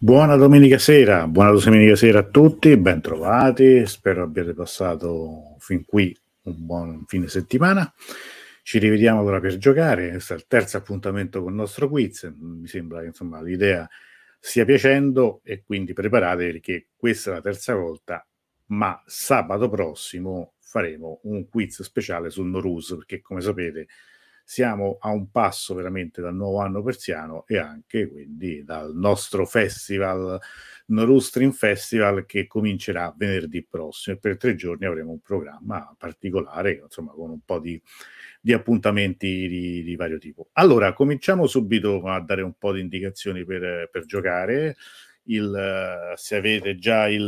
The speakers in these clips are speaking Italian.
Buona domenica sera, buona domenica sera a tutti, ben trovati, spero abbiate passato fin qui un buon fine settimana. Ci rivediamo ora per giocare, questo è il terzo appuntamento con il nostro quiz, mi sembra che insomma, l'idea stia piacendo e quindi preparatevi perché questa è la terza volta, ma sabato prossimo faremo un quiz speciale sul Norus perché come sapete siamo a un passo veramente dal nuovo anno persiano e anche quindi dal nostro festival Norustrin Festival che comincerà venerdì prossimo e per tre giorni avremo un programma particolare insomma con un po' di, di appuntamenti di, di, vario tipo. Allora cominciamo subito a dare un po' di indicazioni per, per giocare. Il, se avete già il,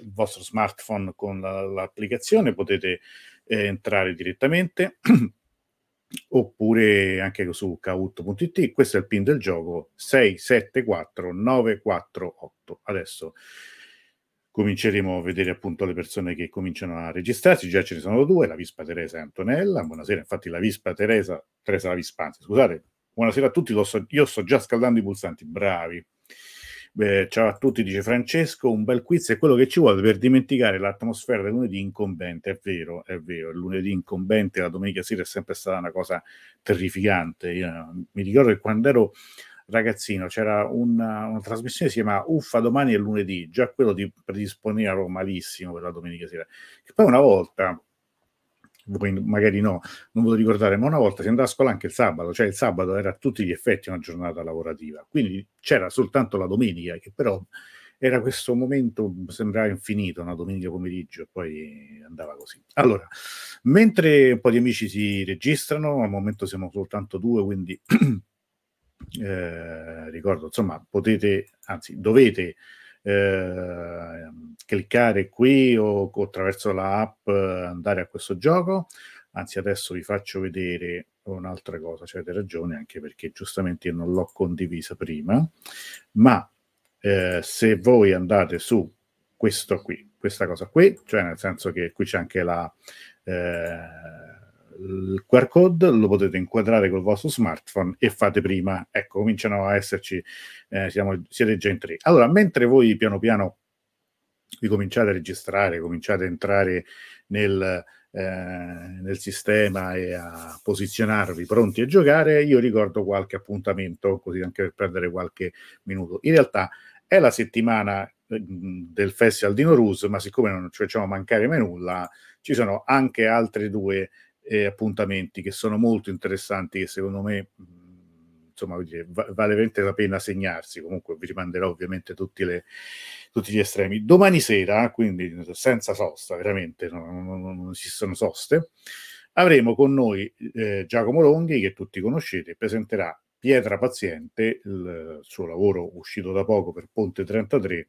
il vostro smartphone con l'applicazione potete eh, entrare direttamente oppure anche su kahoot.it. Questo è il pin del gioco 674948. Adesso cominceremo a vedere appunto le persone che cominciano a registrarsi. Già ce ne sono due, la Vispa Teresa e Antonella. Buonasera, infatti la Vispa Teresa, Teresa la Vispa, anzi, scusate. Buonasera a tutti, so, io sto già scaldando i pulsanti, bravi. Beh, ciao a tutti, dice Francesco. Un bel quiz è quello che ci vuole per dimenticare l'atmosfera del lunedì incombente. È vero, è vero. Il lunedì incombente, la domenica sera è sempre stata una cosa terrificante. Io, mi ricordo che quando ero ragazzino c'era una, una trasmissione che si chiama Uffa domani è lunedì. Già quello ti predisponeva malissimo per la domenica sera. E poi una volta voi magari no, non ve lo ricordare, ma una volta si andava a scuola anche il sabato, cioè il sabato era a tutti gli effetti una giornata lavorativa, quindi c'era soltanto la domenica, che però era questo momento, sembrava infinito, una domenica pomeriggio, e poi andava così. Allora, mentre un po' di amici si registrano, al momento siamo soltanto due, quindi eh, ricordo, insomma, potete, anzi, dovete eh, cliccare qui o, o attraverso la app andare a questo gioco. Anzi, adesso vi faccio vedere un'altra cosa, cioè avete ragione, anche perché giustamente io non l'ho condivisa prima, ma eh, se voi andate su questo qui, questa cosa qui, cioè nel senso che qui c'è anche la, eh, il QR code lo potete inquadrare col vostro smartphone e fate prima. Ecco, cominciano a esserci, eh, siamo, siete già in tre. Allora, mentre voi piano piano vi cominciate a registrare, cominciate a entrare nel, eh, nel sistema e a posizionarvi pronti a giocare, io ricordo qualche appuntamento, così anche per perdere qualche minuto. In realtà è la settimana eh, del Festival di Norus, ma siccome non ci facciamo mancare mai nulla, ci sono anche altre due eh, appuntamenti che sono molto interessanti, che secondo me insomma vale veramente la pena segnarsi. Comunque vi rimanderò ovviamente tutti, le, tutti gli estremi. Domani sera, quindi senza sosta, veramente non, non, non esistono soste, avremo con noi eh, Giacomo Longhi, che tutti conoscete, presenterà Pietra Paziente, il suo lavoro uscito da poco per Ponte 33,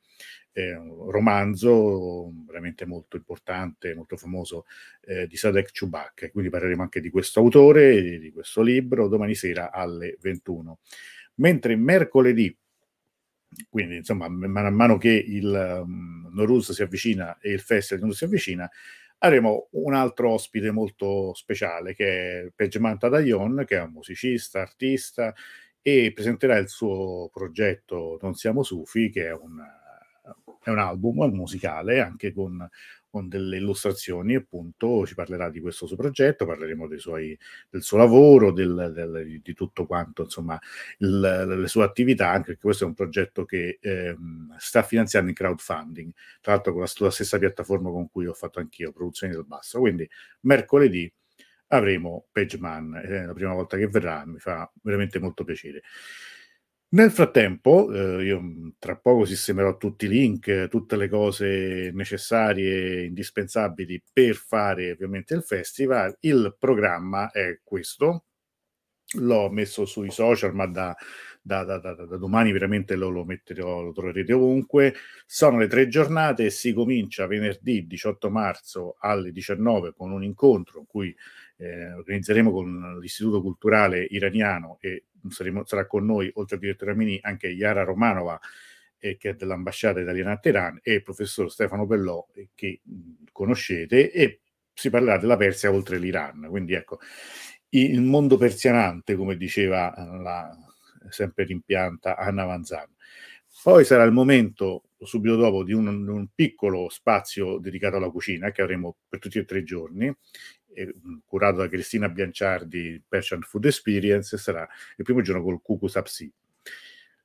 è un romanzo veramente molto importante, molto famoso eh, di Sadek Chubak. Quindi parleremo anche di questo autore, di, questo libro, domani sera alle 21. Mentre mercoledì quindi insomma man mano che il um, Norus si avvicina e il festival non si avvicina avremo un altro ospite molto speciale che è Pejman Tadayon che è un musicista, artista e presenterà il suo progetto Non siamo Sufi che è un è un album musicale anche con, con, delle illustrazioni, appunto ci parlerà di questo suo progetto, parleremo suoi, del suo lavoro, del, del, di tutto quanto, insomma, il, le sue attività, anche perché questo è un progetto che eh, sta finanziando in crowdfunding, tra l'altro con la, la stessa piattaforma con cui ho fatto anch'io, Produzioni del Basso. Quindi mercoledì avremo Pageman, è la prima volta che verrà, mi fa veramente molto piacere. Nel frattempo, eh, io mm, tra poco sistemerò tutti i link, tutte le cose necessarie, indispensabili per fare ovviamente il festival. Il programma è questo, l'ho messo sui social, ma da, da, da, da domani veramente lo, lo, metterò, lo troverete ovunque. Sono le tre giornate, si comincia venerdì 18 marzo alle 19 con un incontro in cui eh, organizzeremo con l'Istituto Culturale Iraniano e sarà con noi, oltre al direttore Amini, anche Yara Romanova, eh, che è dell'ambasciata italiana a Teheran, e il professor Stefano Bellò, eh, che conoscete, e si parlerà della Persia oltre l'Iran. Quindi ecco, il mondo persianante, come diceva la, sempre rimpianta Anna Vanzano. Poi sarà il momento, subito dopo, di un, un, piccolo spazio dedicato alla cucina che avremo per tutti e tre i giorni, eh, curato da Cristina Bianciardi, Passion Food Experience, sarà il primo giorno col Cucu Sapsi.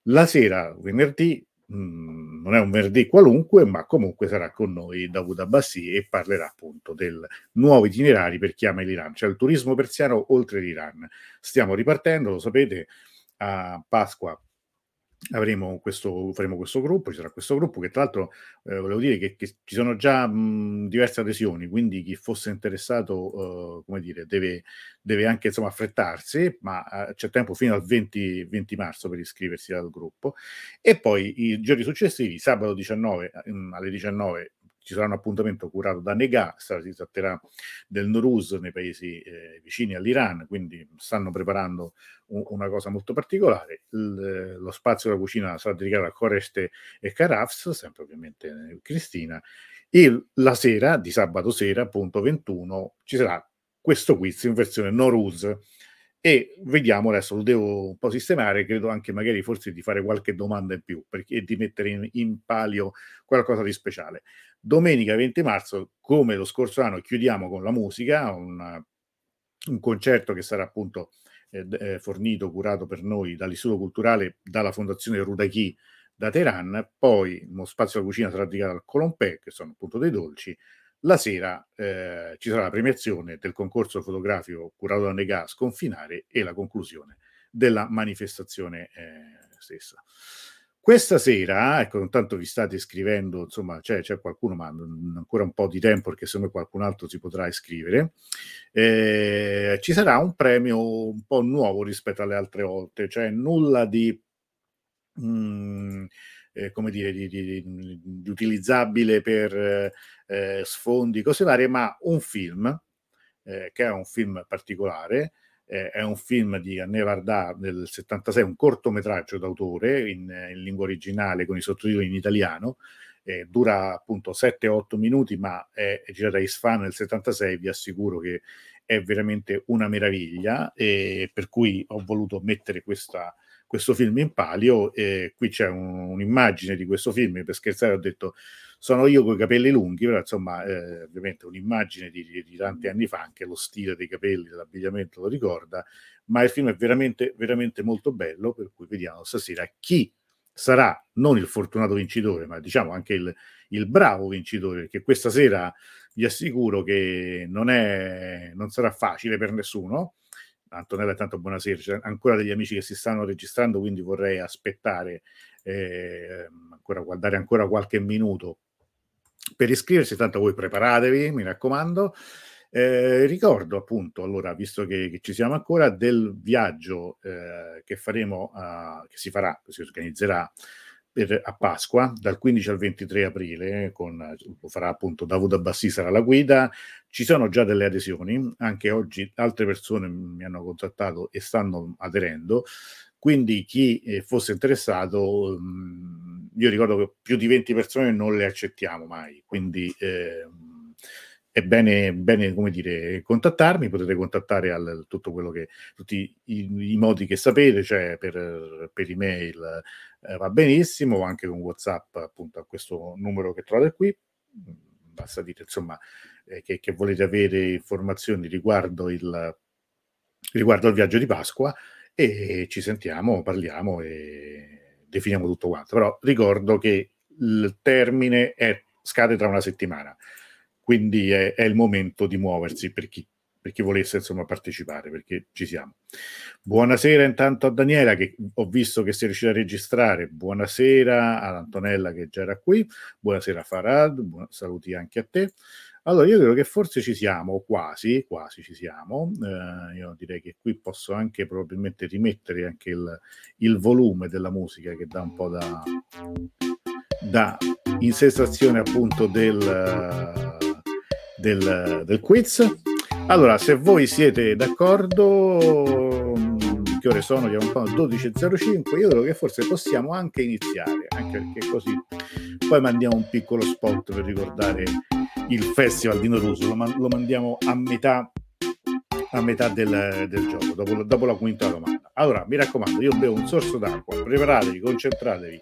La sera, venerdì, mm, non è un venerdì qualunque, ma comunque sarà con noi Davud Abbassi e parlerà appunto del nuovo itinerari per chi ama l'Iran, cioè il turismo persiano oltre l'Iran. Stiamo ripartendo, lo sapete, a Pasqua avremo questo, faremo questo gruppo, ci sarà questo gruppo che tra l'altro eh, volevo dire che, che, ci sono già mh, diverse adesioni, quindi chi fosse interessato, uh, come dire, deve, deve, anche insomma affrettarsi, ma uh, c'è tempo fino al 20, 20, marzo per iscriversi al gruppo. E poi i giorni successivi, sabato 19 mh, alle 19 ci sarà un appuntamento curato da Nega, si tratterà del Noruz nei paesi eh, vicini all'Iran, quindi stanno preparando un, una cosa molto particolare. Il, lo spazio della cucina sarà dedicato a Coreste e Carafs, sempre ovviamente Cristina, e la sera, di sabato sera, appunto 21, ci sarà questo quiz in versione Noruz e vediamo adesso lo devo un po' sistemare credo anche magari forse di fare qualche domanda in più perché, e di mettere in, in palio qualcosa di speciale Domenica 20 marzo, come lo scorso anno, chiudiamo con la musica, un, un concerto che sarà appunto eh, eh, fornito, curato per noi dall'Istituto Culturale, dalla Fondazione Rudachi da Teheran, poi uno spazio della cucina sarà dedicato al Colompè, che sono appunto dei dolci, la sera eh, ci sarà la premiazione del concorso fotografico curato da Nega Sconfinare e la conclusione della manifestazione eh, stessa. Questa sera, ecco, intanto vi state iscrivendo, insomma, c'è, c'è qualcuno, ma ancora un po' di tempo perché secondo me qualcun altro si potrà iscrivere. Eh, ci sarà un premio un po' nuovo rispetto alle altre volte, cioè nulla di, mh, mm, eh, come dire, di, di, di utilizzabile per eh, sfondi, cose varie, ma un film, eh, che è un film particolare, eh, è un film di Anne Varda del 76, un cortometraggio d'autore in, in lingua originale con i sottotitoli in italiano. Eh, dura appunto 7-8 minuti, ma è, girato a Isfahan nel 76. Vi assicuro che è veramente una meraviglia, e per cui ho voluto mettere questa, questo film in palio. E qui c'è un, un'immagine di questo film. Per scherzare, ho detto sono io con i capelli lunghi, però insomma, eh, ovviamente un'immagine di, di, tanti anni fa, anche lo stile dei capelli, dell'abbigliamento lo ricorda, ma il film è veramente, veramente molto bello, per cui vediamo stasera chi sarà non il fortunato vincitore, ma diciamo anche il, il bravo vincitore, perché questa sera vi assicuro che non, è, non sarà facile per nessuno. Antonella, tanto buonasera, c'è ancora degli amici che si stanno registrando, quindi vorrei aspettare, eh, ancora, guardare ancora qualche minuto per iscriversi, tanto voi preparatevi, mi raccomando. Eh, ricordo appunto, allora, visto che, che, ci siamo ancora, del viaggio eh, che faremo, uh, che si farà, si organizzerà per, a Pasqua dal 15 al 23 aprile, con, lo farà appunto Davud Abbassi sarà la guida. Ci sono già delle adesioni, anche oggi altre persone mi hanno contattato e stanno aderendo. Quindi chi eh, fosse interessato, mm, io ricordo che più di 20 persone non le accettiamo mai, quindi eh, è bene, bene, come dire, contattarmi, potete contattare al, tutto quello che, tutti i, i modi che sapete, cioè per, per email eh, va benissimo, anche con WhatsApp appunto a questo numero che trovate qui, basta dire insomma eh, che, che, volete avere informazioni riguardo il, riguardo il viaggio di Pasqua e ci sentiamo, parliamo e definiamo tutto quanto. Però ricordo che il termine è, scade tra una settimana, quindi è, è il momento di muoversi per chi, per chi volesse insomma partecipare, perché ci siamo. Buonasera intanto a Daniela che ho visto che si è riuscita a registrare, buonasera ad Antonella che già era qui, buonasera a Farad, buon, saluti anche a te. Allora, io credo che forse ci siamo, quasi, quasi ci siamo. Eh, io direi che qui posso anche probabilmente rimettere anche il, il volume della musica che dà un po' da, da insensazione appunto del, del, del quiz. Allora, se voi siete d'accordo, che ore sono? Che un po' 12.05, io credo che forse possiamo anche iniziare, anche perché così poi mandiamo un piccolo spot per ricordare il festival di Noruso, lo, man- lo mandiamo a metà, a metà del, del gioco, dopo, dopo la quinta domanda. Allora, mi raccomando, io bevo un sorso d'acqua, preparatevi, concentratevi.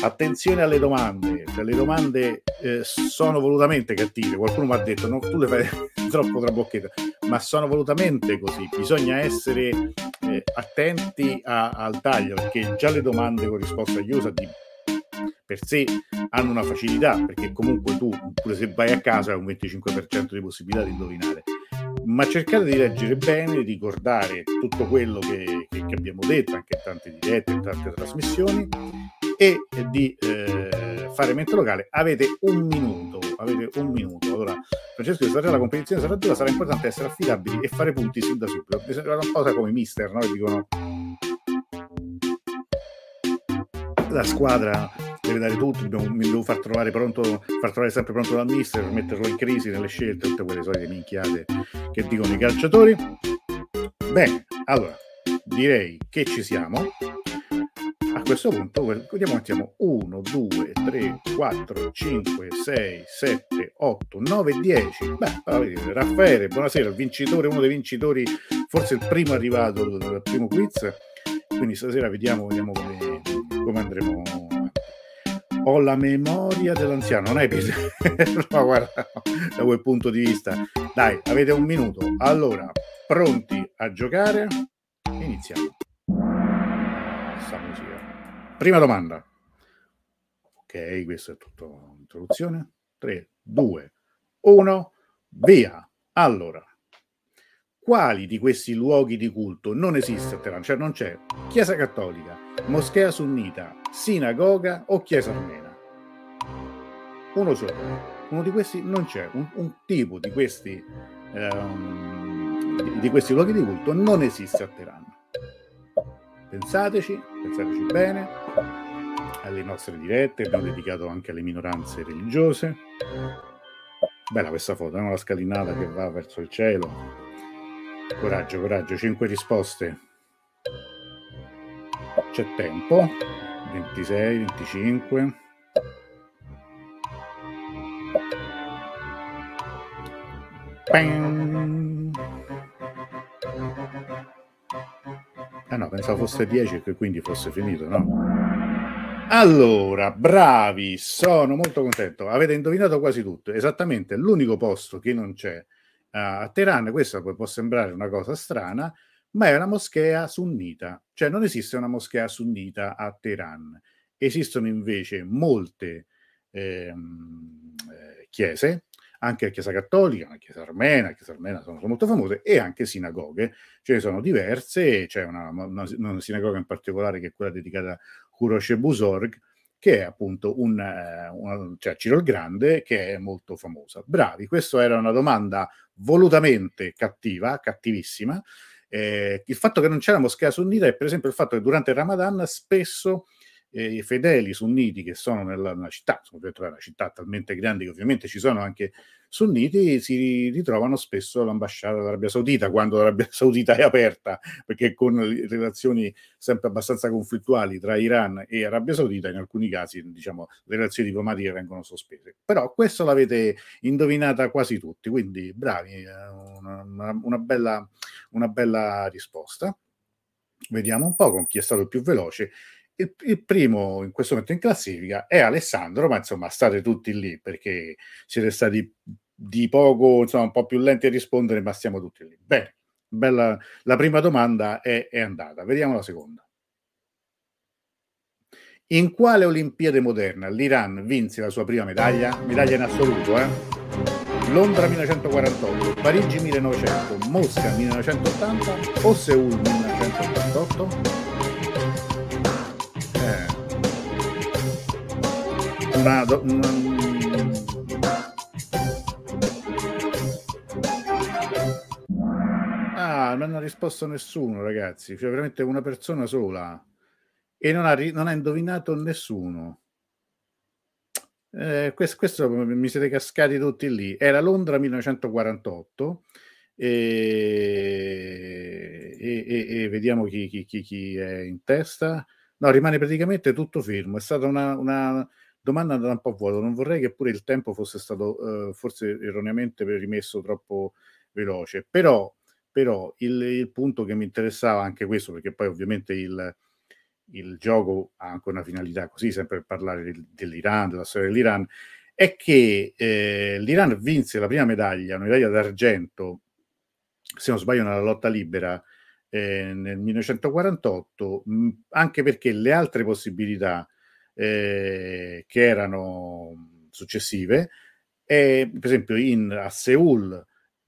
Attenzione alle domande, cioè, le domande eh, sono volutamente cattive. Qualcuno mi ha detto: no, tu le fai troppo trabocchetta, ma sono volutamente così. Bisogna essere eh, attenti a, al taglio perché già le domande con risposta chiusa di per sé hanno una facilità perché comunque tu pure se vai a casa hai un 25% di possibilità di indovinare ma cercate di leggere bene, di ricordare tutto quello che, che, che abbiamo detto anche tante dirette, tante trasmissioni e di eh, fare mente locale. Avete un minuto avete un minuto. Allora Francesco se la competizione sarà dura sarà importante essere affidabili e fare punti sin da subito. Mi sembra un po' come mister no? dicono la squadra deve dare tutto, dobbiamo, mi devo far trovare pronto, far trovare sempre pronto dal mister, metterlo in crisi nelle scelte, tutte quelle solite minchiate che dicono i calciatori. Bene, allora direi che ci siamo. A questo punto vediamo mettiamo 1, 2, 3, 4, 5, 6, 7, 8, 9, 10. Beh, Raffaele, buonasera, il vincitore, uno dei vincitori, forse il primo arrivato del primo quiz. Quindi stasera vediamo, vediamo come, come andremo ho la memoria dell'anziano, non hai bisogno, no, guarda, da quel punto di vista. Dai, avete un minuto. Allora, pronti a giocare? Iniziamo. Prima domanda. Ok, questa è tutta l'introduzione. 3, 2, 1, via. Allora, quali di questi luoghi di culto non esiste a Teheran? Cioè non c'è Chiesa Cattolica, Moschea Sunnita, Sinagoga o Chiesa Armena? Uno solo. Uno di questi non c'è. Un, un tipo di questi, um, di, di questi luoghi di culto non esiste a Teheran. Pensateci, pensateci bene alle nostre dirette, abbiamo dedicato anche alle minoranze religiose. Bella questa foto, è una scalinata che va verso il cielo, Coraggio, coraggio, 5 risposte. C'è tempo. 26, 25. Ah no, pensavo fosse 10 e che quindi fosse finito, no? Allora, bravi, sono molto contento. Avete indovinato quasi tutto. Esattamente l'unico posto che non c'è a Teheran, questa può sembrare una cosa strana, ma è una moschea sunnita, cioè non esiste una moschea sunnita a Teheran. Esistono invece molte ehm, eh, chiese, anche la Chiesa Cattolica, la Chiesa Armena, la Chiesa Armena sono, sono, molto famose, e anche sinagoghe, ce ne sono diverse, c'è una, una, una sinagoga in particolare che è quella dedicata a Kurosh Busorg, che è appunto un, eh, una, cioè Ciro il Grande, che è molto famosa. Bravi, questa era una domanda volutamente cattiva, cattivissima. Eh, il fatto che non c'era moschea sunnita è per esempio il fatto che durante il Ramadan spesso eh, i fedeli sunniti che sono nella, nella città, soprattutto una città talmente grande che ovviamente ci sono anche sunniti, si ritrovano spesso all'ambasciata dell'Arabia Saudita quando l'Arabia Saudita è aperta, perché con relazioni sempre abbastanza conflittuali tra Iran e Arabia Saudita, in alcuni casi diciamo, le relazioni diplomatiche vengono sospese. Però questo l'avete indovinata quasi tutti, quindi bravi, eh, una, una, una, bella, una bella risposta. Vediamo un po' con chi è stato più veloce il, il, primo in questo momento in classifica è Alessandro, ma insomma state tutti lì perché siete stati di poco, insomma, un po' più lenti a rispondere, ma stiamo tutti lì. Bene, bella, la prima domanda è, è andata, vediamo la seconda. In quale Olimpiade moderna l'Iran vinse la sua prima medaglia? Medaglia in assoluto, eh? Londra 1948, Parigi 1900, Mosca 1980 o Seul 1988? Una, una Ah, non ha risposto nessuno, ragazzi. Cioè, veramente una persona sola. E non ha, non ha indovinato nessuno. Eh, questo, questo, mi siete cascati tutti lì. Era Londra 1948. E, e, e, e vediamo chi, chi, chi, chi, è in testa. No, rimane praticamente tutto fermo. È stata una, una domanda andata un po' a vuoto. Non vorrei che pure il tempo fosse stato eh, forse erroneamente rimesso troppo veloce, però però il, il, punto che mi interessava anche questo, perché poi ovviamente il, il gioco ha anche una finalità così, sempre per parlare del, dell'Iran, della storia dell'Iran, è che eh, l'Iran vinse la prima medaglia, una medaglia d'argento, se non sbaglio, nella lotta libera eh, nel 1948, mh, anche perché le altre possibilità eh, che erano successive, per esempio in, a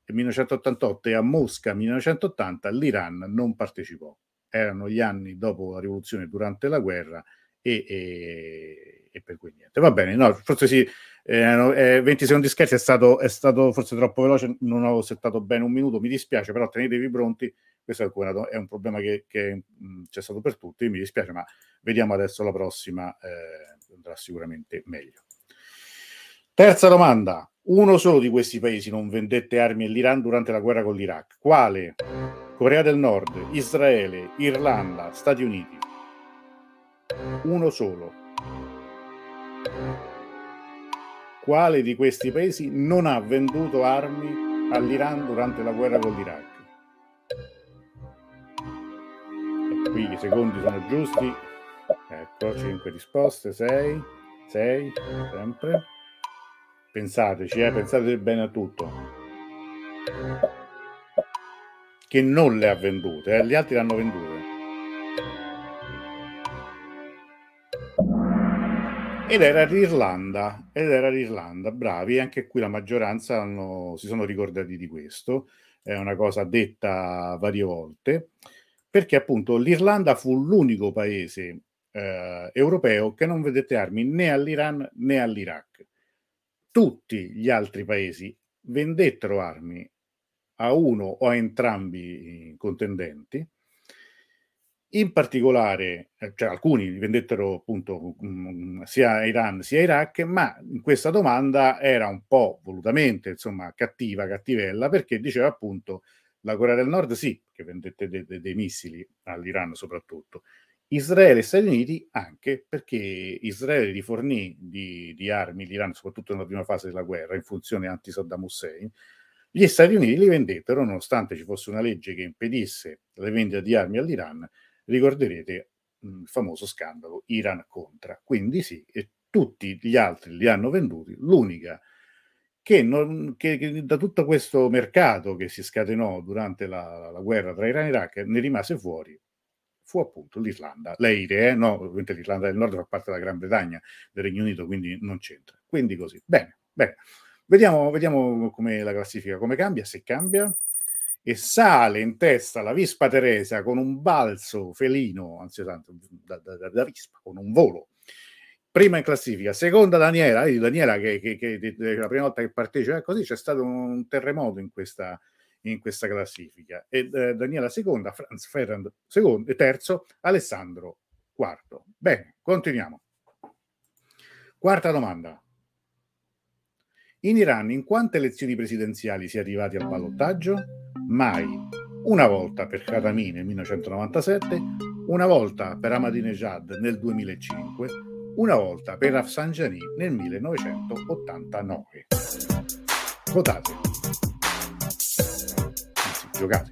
nel 1988 e a Mosca nel 1980 l'Iran non partecipò. Erano gli anni dopo la rivoluzione, durante la guerra e, e, e per cui niente. Va bene, no, forse sì, eh, 20 secondi scherzi è stato, è stato forse troppo veloce, non ho settato bene un minuto, mi dispiace, però tenetevi pronti, questo è un problema che, che mh, c'è stato per tutti, mi dispiace, ma vediamo adesso la prossima, eh, andrà sicuramente meglio. Terza domanda, uno solo di questi paesi non vendette armi all'Iran durante la guerra con l'Iraq. Quale? Corea del Nord, Israele, Irlanda, Stati Uniti. Uno solo. Quale di questi paesi non ha venduto armi all'Iran durante la guerra con l'Iraq? Qui i secondi sono giusti. Ecco, 5 risposte, 6, 6, sempre. Pensateci, eh, pensate bene a tutto. Che non le ha vendute, eh, gli altri le hanno vendute. Ed era l'Irlanda, ed era l'Irlanda, bravi, anche qui la maggioranza hanno, si sono ricordati di questo, è una cosa detta varie volte, perché appunto l'Irlanda fu l'unico paese eh, europeo che non vedette armi né all'Iran né all'Iraq. Tutti gli altri paesi vendettero armi a uno o a entrambi i contendenti, in particolare, eh, cioè alcuni vendettero appunto mm, sia Iran sia Iraq, ma questa domanda era un po' volutamente, insomma, cattiva, cattivella, perché diceva appunto la Corea del Nord sì, che vendette dei, dei, dei missili all'Iran soprattutto, Israele e Stati Uniti anche perché Israele rifornì di, di armi l'Iran, soprattutto nella prima fase della guerra, in funzione anti-Saddam Hussein. Gli Stati Uniti li vendettero, nonostante ci fosse una legge che impedisse la vendita di armi all'Iran. Ricorderete il famoso scandalo Iran-Contra. Quindi sì, e tutti gli altri li hanno venduti. L'unica che, non, che, che, da tutto questo mercato che si scatenò durante la, la guerra tra Iran e Iraq ne rimase fuori fu appunto l'Irlanda. L'Eire, eh? no, ovviamente l'Irlanda del Nord fa parte della Gran Bretagna, del Regno Unito, quindi non c'entra. Quindi così. Bene, bene. Vediamo, vediamo come la classifica, come cambia, se cambia. E sale in testa la Vispa Teresa con un balzo felino, anzi tanto, da, da, da, Vispa, con un volo. Prima in classifica, seconda Daniela, Daniela che, che, che, la prima volta che partecipa, così c'è stato un terremoto in questa, in questa classifica. E eh, Daniela seconda, Franz Ferrand secondo e terzo, Alessandro quarto. Bene, continuiamo. Quarta domanda. In Iran in quante elezioni presidenziali si è arrivati al ballottaggio? Mai. Una volta per Khatami nel 1997, una volta per Ahmadinejad nel 2005, una volta per Rafsanjani nel 1989. Votate giocate.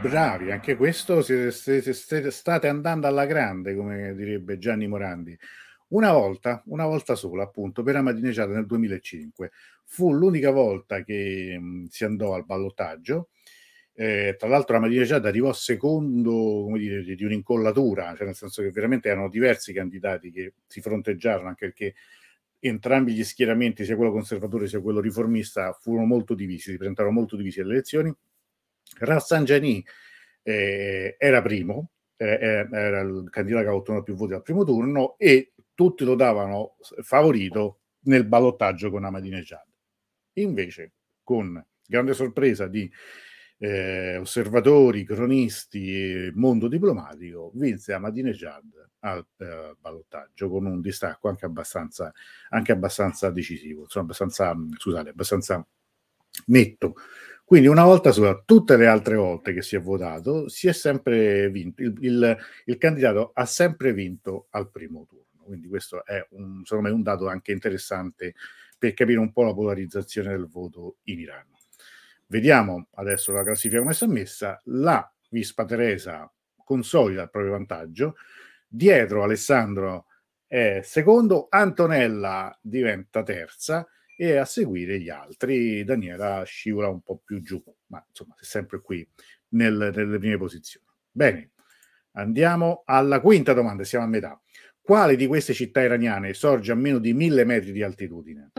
Bravi, anche questo siete, siete, siete, state andando alla grande, come direbbe Gianni Morandi. Una volta, una volta sola, appunto, per Ahmadinejad nel 2005. Fu l'unica volta che mh, si andò al ballottaggio. Eh, tra l'altro Ahmadinejad arrivò secondo, come dire, di, di un'incollatura, cioè nel senso che veramente erano diversi candidati che si fronteggiarono, anche perché entrambi gli schieramenti, sia quello conservatore sia quello riformista, furono molto divisi, si presentarono molto divisi alle elezioni. Rafsanjani eh, era primo, era, era, il candidato che ha ottenuto più voti al primo turno e tutti lo davano favorito nel ballottaggio con Ahmadinejad. Invece, con grande sorpresa di eh, osservatori, cronisti e mondo diplomatico, vinse Ahmadinejad al eh, ballottaggio con un distacco anche abbastanza, anche abbastanza decisivo, insomma, abbastanza, scusate, abbastanza netto. Quindi una volta sola, tutte le altre volte che si è votato, si è sempre vinto, il, il, il candidato ha sempre vinto al primo turno. Quindi questo è un, secondo me un dato anche interessante per capire un po' la polarizzazione del voto in Iran. Vediamo adesso la classifica come si è messa. La Vispa Teresa consolida il proprio vantaggio. Dietro Alessandro è secondo, Antonella diventa terza e a seguire gli altri. Daniela scivola un po' più giù, ma insomma è sempre qui nel, nelle prime posizioni. Bene, andiamo alla quinta domanda, siamo a metà. Quale di queste città iraniane sorge a meno di mille metri di altitudine?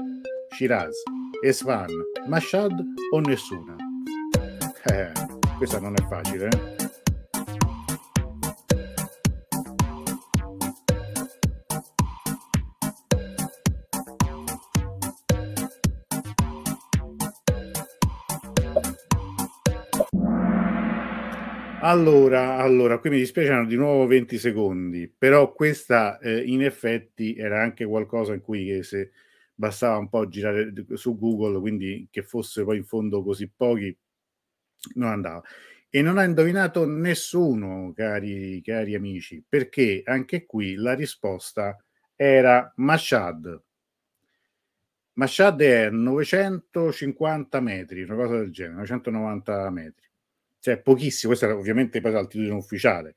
Shiraz, Esfahan, Mashhad o nessuna? Eh, questa non è facile, eh? Allora, allora, qui mi dispiace, hanno di nuovo 20 secondi, però questa eh, in effetti era anche qualcosa in cui eh, se bastava un po' girare su Google, quindi che fosse poi in fondo così pochi, non andava. E non ha indovinato nessuno, cari, cari amici, perché anche qui la risposta era Mashhad. Mashhad è 950 metri, una cosa del genere, 990 metri cioè pochissimo, questa è ovviamente poi l'altitudine ufficiale.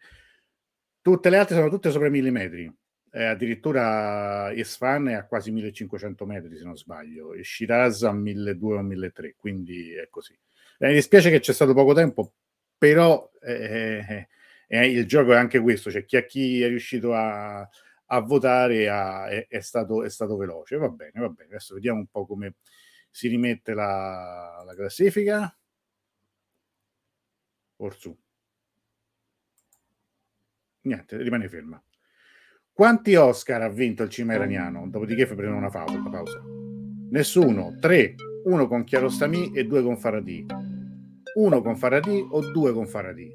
Tutte le altre sono tutte sopra i mille metri, eh, addirittura Isfahan è a quasi 1500 metri se non sbaglio, e Shiraz a 1200 o 1300, quindi è così. Eh, mi dispiace che c'è stato poco tempo, però eh, eh, il gioco è anche questo, cioè chi, chi è riuscito a, a votare a, è, è, stato, è, stato, veloce. Va bene, va bene. Adesso vediamo un po' come si rimette la, la classifica. Orsù. Niente, rimane ferma. Quanti Oscar ha vinto il cinema iraniano? Dopodiché prendono una una pausa. Nessuno. Tre. Uno con Chiarostami e due con Faradi. Uno con Faradi o due con Faradi?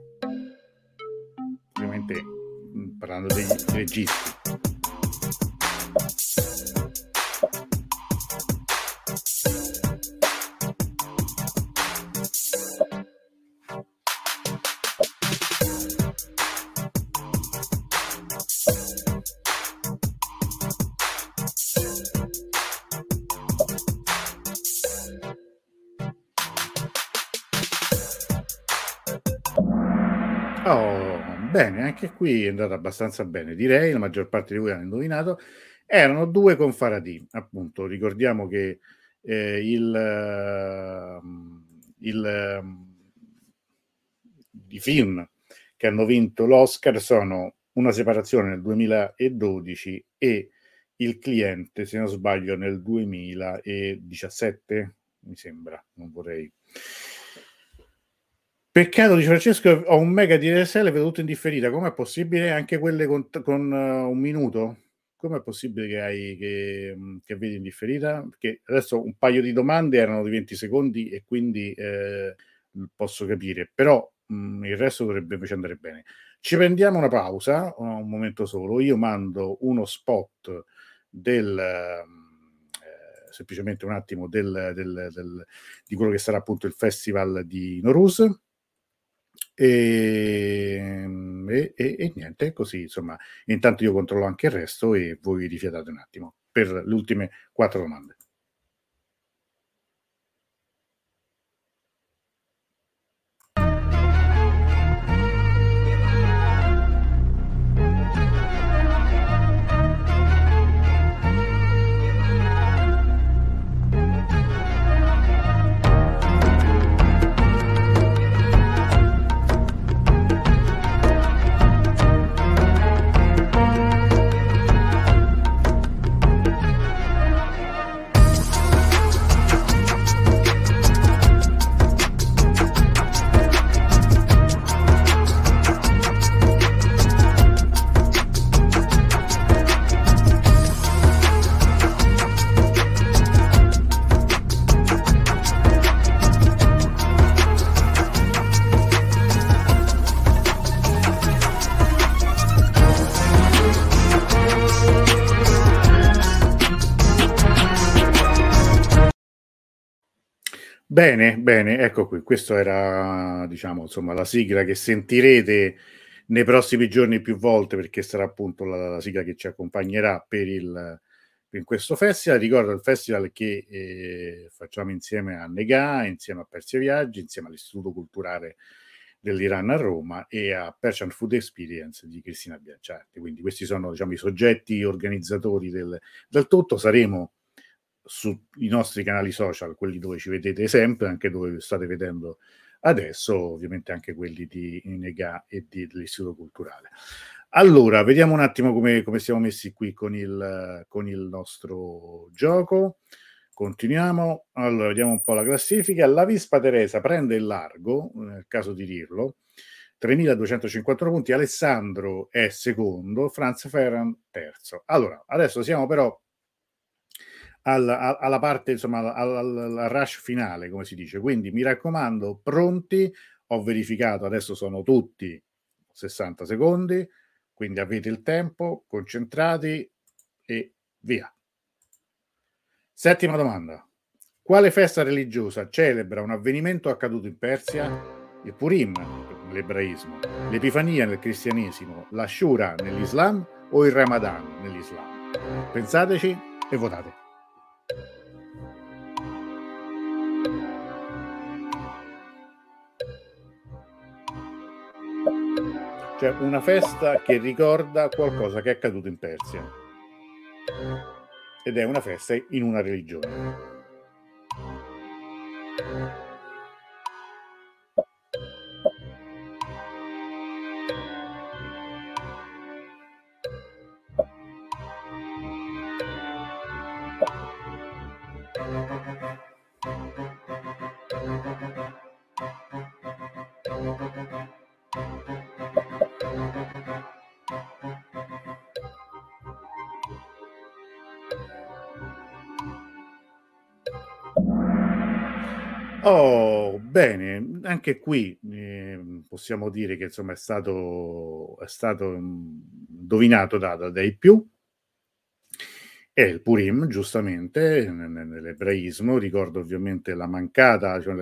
Ovviamente mm, parlando degli registi. Anche qui è andata abbastanza bene, direi, la maggior parte di voi hanno indovinato. Erano due con Faraday, appunto. Ricordiamo che eh, il, uh, il, uh, i film che hanno vinto l'Oscar sono Una separazione nel 2012 e Il cliente, se non sbaglio, nel 2017, mi sembra, non vorrei Peccato, dice Francesco, ho un mega DSL veduto in differita. Com'è possibile? Anche quelle con, con uh, un minuto? Com'è possibile che, hai, che, mm, che, vedi in differita? Perché adesso un paio di domande erano di 20 secondi e quindi eh, posso capire, però mh, mm, il resto dovrebbe invece andare bene. Ci prendiamo una pausa, un momento solo. Io mando uno spot del. Eh, semplicemente un attimo del, del, del, di quello che sarà appunto il festival di Norus e, e, e, niente, così insomma, intanto io controllo anche il resto e voi rifiatate un attimo per le ultime quattro domande. Bene, bene, ecco qui, questo era, diciamo, insomma, la sigla che sentirete nei prossimi giorni più volte perché sarà appunto la, la sigla che ci accompagnerà per, il, per questo festival. Ricordo il festival che eh, facciamo insieme a Nega, insieme a Persia Viaggi, insieme all'Istituto Culturale dell'Iran a Roma e a Persian Food Experience di Cristina Bianciardi. Quindi questi sono diciamo, i soggetti organizzatori del, del tutto. Saremo sui nostri canali social, quelli dove ci vedete sempre, anche dove state vedendo adesso, ovviamente anche quelli di Nega e di, dell'Istituto Culturale. Allora, vediamo un attimo come, come siamo messi qui con il, con il nostro gioco. Continuiamo. Allora, vediamo un po' la classifica. La Vispa Teresa prende il largo, nel caso di dirlo, 3.250 punti. Alessandro è secondo, Franz Ferran terzo. Allora, adesso siamo però alla, alla parte, insomma, al, al rush finale, come si dice. Quindi mi raccomando, pronti. Ho verificato, adesso sono tutti 60 secondi, quindi avete il tempo, concentrati e via. Settima domanda. Quale festa religiosa celebra un avvenimento accaduto in Persia? Il Purim, l'ebraismo, l'Epifania nel cristianesimo, la Shura nell'Islam o il Ramadan nell'Islam? Pensateci e votate. Cioè una festa che ricorda qualcosa che è accaduto in Persia. Ed è una festa in una religione. Bene, anche qui eh, possiamo dire che insomma è stato, è stato indovinato da, da, dai più. E il Purim, giustamente, nell'ebraismo, ricordo ovviamente la mancata, cioè,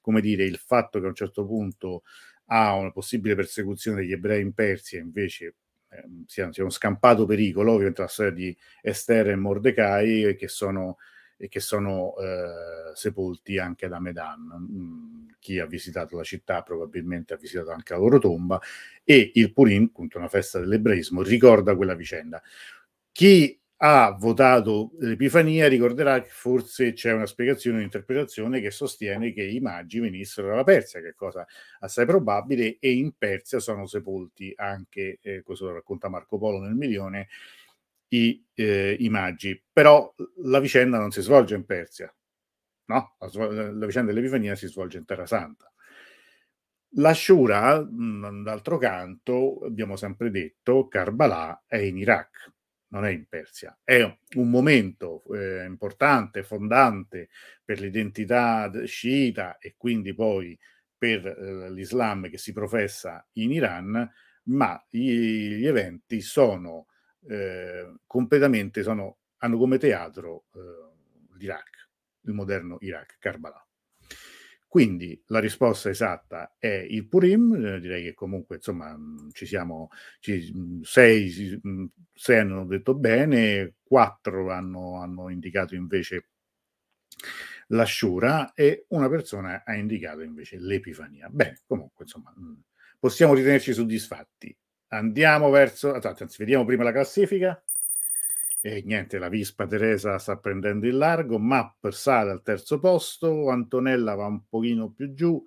come dire, il fatto che a un certo punto ha una possibile persecuzione degli ebrei in Persia, invece eh, sia, sia, uno scampato pericolo, ovviamente la storia di Esther e Mordecai, che sono e che sono eh, sepolti anche ad Amedan. Mm, chi ha visitato la città probabilmente ha visitato anche la loro tomba e il Purim, appunto una festa dell'ebraismo, ricorda quella vicenda. Chi ha votato l'Epifania ricorderà che forse c'è una spiegazione, un'interpretazione che sostiene che i magi venissero dalla Persia, che è cosa assai probabile, e in Persia sono sepolti anche, eh, questo lo racconta Marco Polo nel Milione, i, eh, i magi. Però la vicenda non si svolge in Persia, no? La, la vicenda dell'Epifania si svolge in Terra Santa. La Shura, d'altro canto, abbiamo sempre detto, Karbala è in Iraq, non è in Persia. È un momento eh, importante, fondante per l'identità sciita e quindi poi per eh, l'Islam che si professa in Iran, ma gli, gli eventi sono eh, completamente sono, hanno come teatro eh, l'Iraq, il moderno Iraq, Karbala. Quindi la risposta esatta è il Purim, eh, direi che comunque insomma ci siamo, ci, sei, sei, hanno detto bene, quattro hanno, hanno indicato invece la Shura e una persona ha indicato invece l'Epifania. Bene, comunque insomma possiamo ritenerci soddisfatti. Andiamo verso, anzi, vediamo prima la classifica. E niente, la Vispa Teresa sta prendendo il largo, Mapp sale al terzo posto, Antonella va un pochino più giù,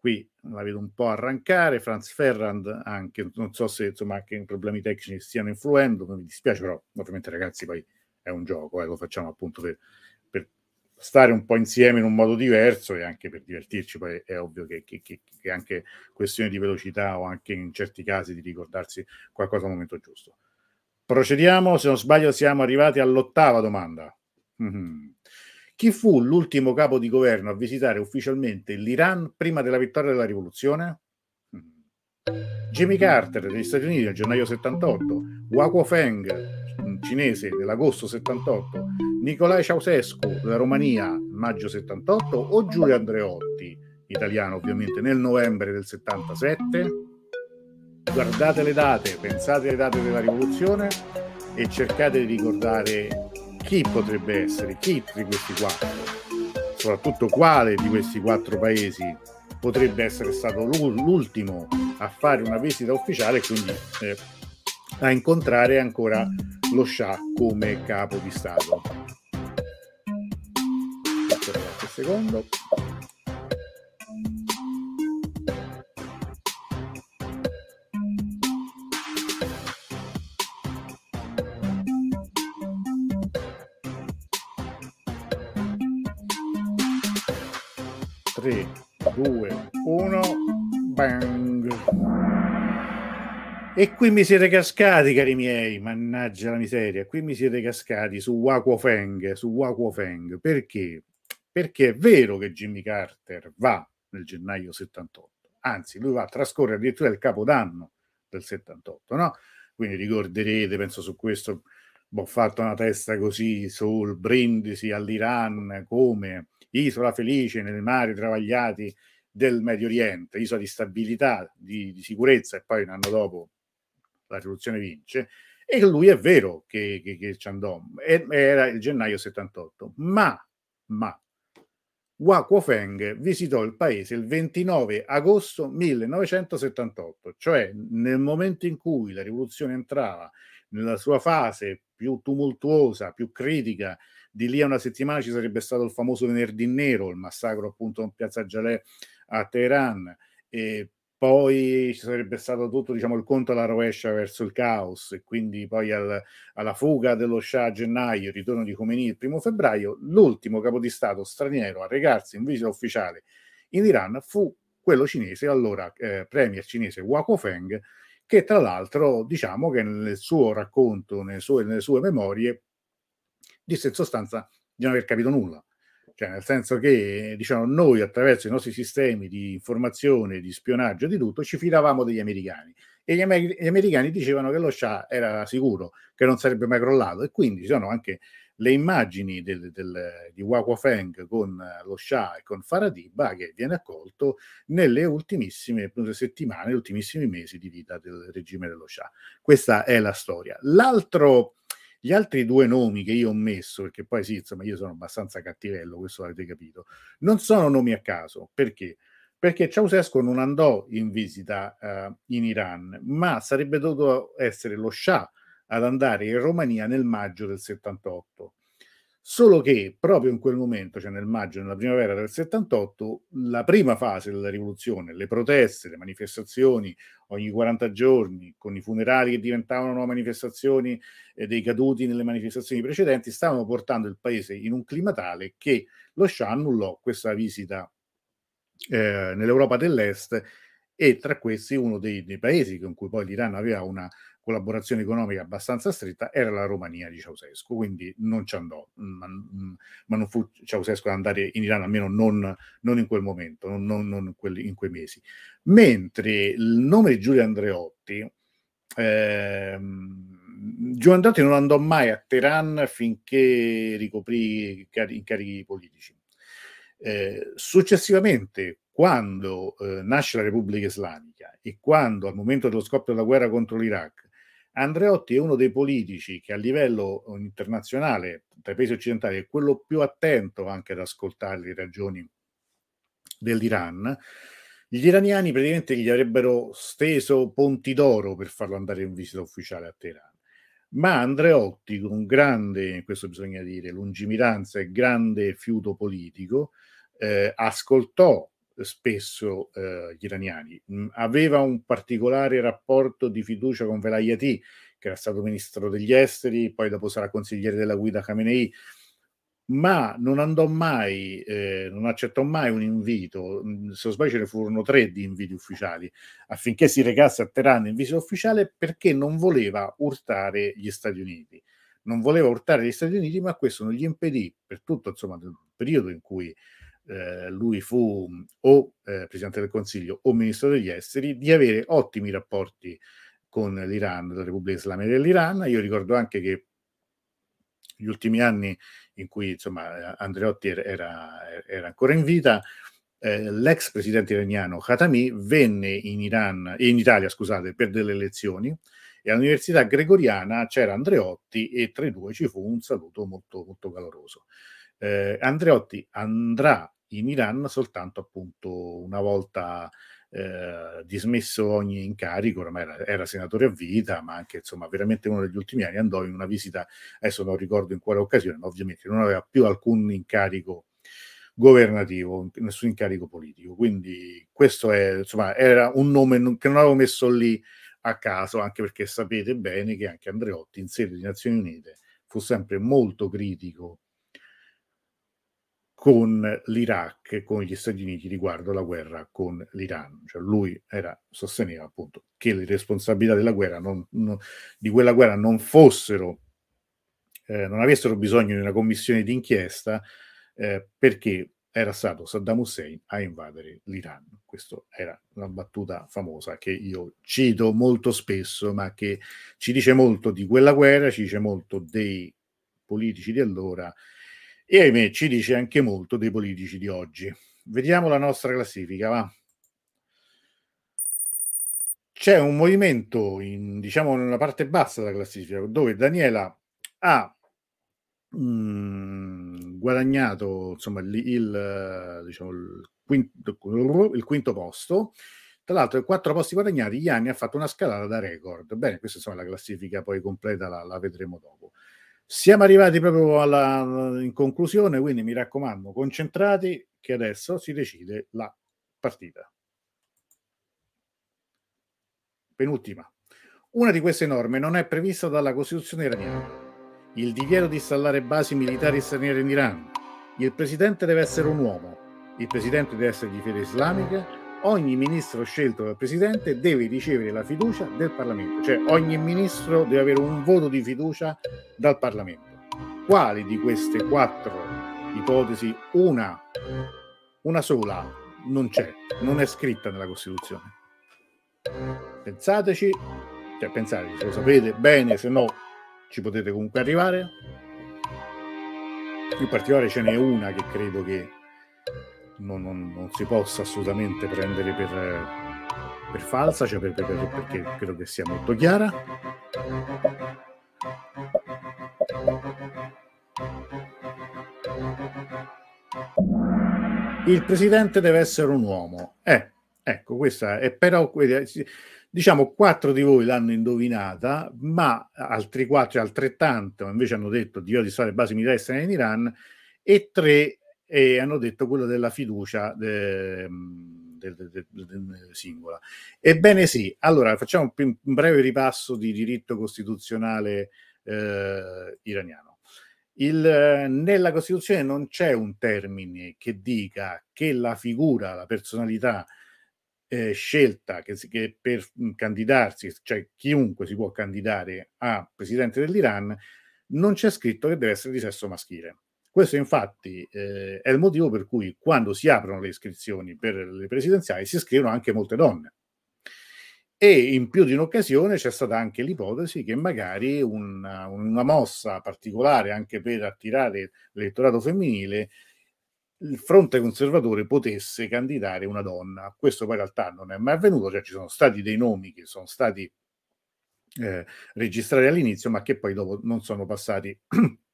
qui la vedo un po' arrancare, Franz Ferrand anche, non so se insomma anche problemi tecnici stiano influendo, mi dispiace però ovviamente ragazzi poi è un gioco, eh, lo facciamo appunto per, stare un po' insieme in un modo diverso e anche per divertirci, poi è ovvio che, che, che, che anche questione di velocità o anche in certi casi di ricordarsi qualcosa al momento giusto. Procediamo, se non sbaglio siamo arrivati all'ottava domanda. Mm-hmm. Chi fu l'ultimo capo di governo a visitare ufficialmente l'Iran prima della vittoria della rivoluzione? Mm-hmm. Jimmy Carter degli Stati Uniti nel gennaio 78, Wako Feng cinese dell'agosto 78, Nicolae Ceausescu della Romania maggio 78 o Giulio Andreotti, italiano ovviamente, nel novembre del 77? Guardate le date, pensate alle date della rivoluzione e cercate di ricordare chi potrebbe essere, chi di questi quattro, soprattutto quale di questi quattro paesi potrebbe essere stato l'ultimo a fare una visita ufficiale e quindi eh, a incontrare ancora lo Shah come capo di Stato. Aspetta secondo. Tre, due, uno, bang! E qui mi siete cascati, cari miei, mannaggia la miseria, qui mi siete cascati su Wakuo Feng, su Wakuo Feng. Perché? Perché è vero che Jimmy Carter va nel gennaio 78, anzi lui va a trascorrere addirittura il capodanno del 78, no? Quindi ricorderete, penso su questo, ho fatto una testa così sul brindisi all'Iran come isola felice nei mari travagliati del Medio Oriente, isola di stabilità, di, di sicurezza e poi un anno dopo la rivoluzione vince, e lui è vero che, che, che ci andò, era il gennaio 78, ma, ma Hua Kuofeng visitò il paese il 29 agosto 1978, cioè nel momento in cui la rivoluzione entrava nella sua fase più tumultuosa, più critica, di lì a una settimana ci sarebbe stato il famoso venerdì nero, il massacro appunto in piazza Jalè a Teheran, e poi ci sarebbe stato tutto diciamo, il conto alla rovescia verso il caos e quindi poi al, alla fuga dello Shah a gennaio, il ritorno di Khomeini il primo febbraio, l'ultimo capo di Stato straniero a recarsi in visita ufficiale in Iran fu quello cinese, allora eh, premier cinese Wako Feng, che tra l'altro diciamo che nel suo racconto, nelle sue, nelle sue memorie, disse in sostanza di non aver capito nulla cioè nel senso che diciamo, noi attraverso i nostri sistemi di informazione, di spionaggio, di tutto, ci fidavamo degli americani e gli, amer- gli americani dicevano che lo Shah era sicuro, che non sarebbe mai crollato e quindi ci sono anche le immagini del, del, di Wako Feng con lo Shah e con Faradiba che viene accolto nelle ultimissime settimane, negli ultimissimi mesi di vita del regime dello Shah. Questa è la storia. L'altro gli altri due nomi che io ho messo, perché poi sì, insomma, io sono abbastanza cattivello, questo l'avete capito, non sono nomi a caso. Perché? Perché Ceausescu non andò in visita uh, in Iran, ma sarebbe dovuto essere lo Shah ad andare in Romania nel maggio del 78. Solo che proprio in quel momento, cioè nel maggio, nella primavera del 78, la prima fase della rivoluzione, le proteste, le manifestazioni ogni 40 giorni, con i funerali che diventavano manifestazioni eh, dei caduti nelle manifestazioni precedenti, stavano portando il paese in un clima tale che lo Shah annullò questa visita eh, nell'Europa dell'Est e tra questi uno dei, dei paesi con cui poi l'Iran aveva una collaborazione economica abbastanza stretta era la Romania di Ceausescu, quindi non ci andò, ma, ma non fu Ceausescu ad andare in Iran, almeno non, non in quel momento, non, non, non in, quelli, in, quei mesi. Mentre il nome di Giulio Andreotti, ehm, Giulio Andreotti non andò mai a Teheran finché ricoprì incarichi politici. Eh, successivamente, quando eh, nasce la Repubblica Islamica e quando al momento dello scoppio della guerra contro l'Iraq Andreotti è uno dei politici che a livello eh, internazionale, tra i paesi occidentali, è quello più attento anche ad ascoltare le ragioni dell'Iran. Gli iraniani praticamente gli avrebbero steso ponti d'oro per farlo andare in visita ufficiale a Teheran. Ma Andreotti, con grande, questo bisogna dire, lungimiranza e grande fiuto politico, eh, ascoltò spesso eh, gli iraniani. Mm, aveva un particolare rapporto di fiducia con Velayati, che era stato ministro degli esteri, poi dopo sarà consigliere della guida Khamenei, ma non andò mai, eh, non accettò mai un invito, mm, se non sbaglio ce ne furono tre di inviti ufficiali, affinché si recasse a Teheran in visita ufficiale perché non voleva urtare gli Stati Uniti. Non voleva urtare gli Stati Uniti, ma questo non gli impedì, per tutto insomma, il periodo in cui eh, lui fu o eh, Presidente del Consiglio o Ministro degli Esteri, di avere ottimi rapporti con l'Iran, la Repubblica Islamica dell'Iran. Io ricordo anche che gli ultimi anni in cui insomma, Andreotti era, era ancora in vita, eh, l'ex presidente iraniano Khatami venne in, Iran, in Italia scusate, per delle elezioni e all'Università Gregoriana c'era Andreotti e tra i due ci fu un saluto molto, molto caloroso. Eh, Andreotti andrà in Iran soltanto appunto una volta eh, dismesso ogni incarico, ormai era, era, senatore a vita, ma anche insomma veramente uno degli ultimi anni andò in una visita, adesso non ricordo in quale occasione, ma ovviamente non aveva più alcun incarico governativo, nessun incarico politico. Quindi questo è, insomma, era un nome che non avevo messo lì a caso, anche perché sapete bene che anche Andreotti in sede di Nazioni Unite fu sempre molto critico con l'Iraq con gli Stati Uniti riguardo la guerra con l'Iran. Cioè lui era, sosteneva appunto che le responsabilità della guerra non, non, di quella guerra non fossero, eh, non avessero bisogno di una commissione d'inchiesta eh, perché era stato Saddam Hussein a invadere l'Iran. Questa era una battuta famosa che io cito molto spesso, ma che ci dice molto di quella guerra, ci dice molto dei politici di allora e ahimè ci dice anche molto dei politici di oggi. Vediamo la nostra classifica, va. C'è un movimento, in, diciamo, nella parte bassa della classifica, dove Daniela ha mh, mm, guadagnato insomma, il, il, diciamo, il, quinto, il quinto posto. Tra l'altro, quattro posti guadagnati, gli anni ha fatto una scalata da record. Bene, questa insomma, è la classifica poi completa, la, la vedremo dopo. Siamo arrivati proprio alla, in conclusione, quindi mi raccomando, concentrati che adesso si decide la partita. Penultima. Una di queste norme non è prevista dalla Costituzione iraniana. Il divieto di installare basi militari straniere in Iran. Il presidente deve essere un uomo. Il presidente deve essere di fede islamica ogni ministro scelto dal presidente deve ricevere la fiducia del Parlamento, cioè ogni ministro deve avere un voto di fiducia dal Parlamento. Quali di queste quattro ipotesi? Una, una sola, non c'è, non è scritta nella Costituzione. Pensateci, cioè pensateci, se lo sapete bene, se no ci potete comunque arrivare. In particolare ce n'è una che credo che non, non, non si possa assolutamente prendere per, per falsa, cioè per, per, perché credo che sia molto chiara. Il presidente deve essere un uomo. Eh, ecco, questa è però diciamo quattro di voi l'hanno indovinata, ma altri quattro altrettanto invece hanno detto di io di stare basi militari in Iran e tre e hanno detto quello della fiducia de, de, de, singola. Ebbene sì, allora facciamo un breve ripasso di diritto costituzionale eh, iraniano. Il, nella Costituzione non c'è un termine che dica che la figura, la personalità eh, scelta che, che per candidarsi, cioè chiunque si può candidare a presidente dell'Iran, non c'è scritto che deve essere di sesso maschile. Questo infatti eh, è il motivo per cui quando si aprono le iscrizioni per le presidenziali si iscrivono anche molte donne. E in più di un'occasione c'è stata anche l'ipotesi che magari una, una mossa particolare anche per attirare l'elettorato femminile il fronte conservatore potesse candidare una donna. Questo poi in realtà non è mai avvenuto, cioè ci sono stati dei nomi che sono stati eh, registrati all'inizio, ma che poi dopo non sono passati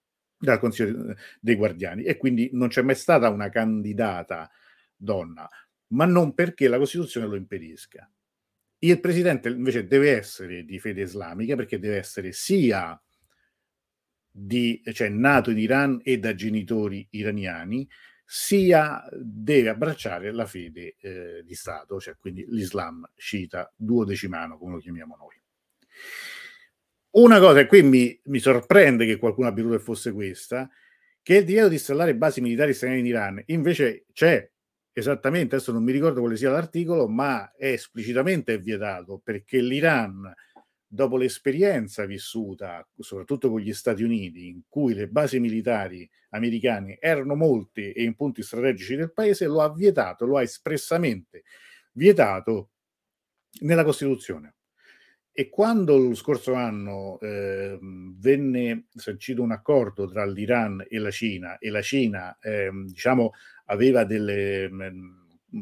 dal Consiglio dei Guardiani e quindi non c'è mai stata una candidata donna, ma non perché la Costituzione lo impedisca. Il presidente invece deve essere di fede islamica perché deve essere sia di, cioè nato in Iran e da genitori iraniani, sia deve abbracciare la fede eh, di Stato, cioè quindi l'Islam sciita duodecimano, come lo chiamiamo noi. Una cosa, e qui mi, mi sorprende che qualcuno abbia detto che fosse questa, che il divieto di installare basi militari straniere in Iran invece c'è esattamente, adesso non mi ricordo quale sia l'articolo, ma è esplicitamente vietato perché l'Iran, dopo l'esperienza vissuta, soprattutto con gli Stati Uniti, in cui le basi militari americane erano molte e in punti strategici del paese, lo ha vietato, lo ha espressamente vietato nella Costituzione e quando lo scorso anno eh, venne sancito un accordo tra l'Iran e la Cina e la Cina eh, diciamo aveva delle mh, mm,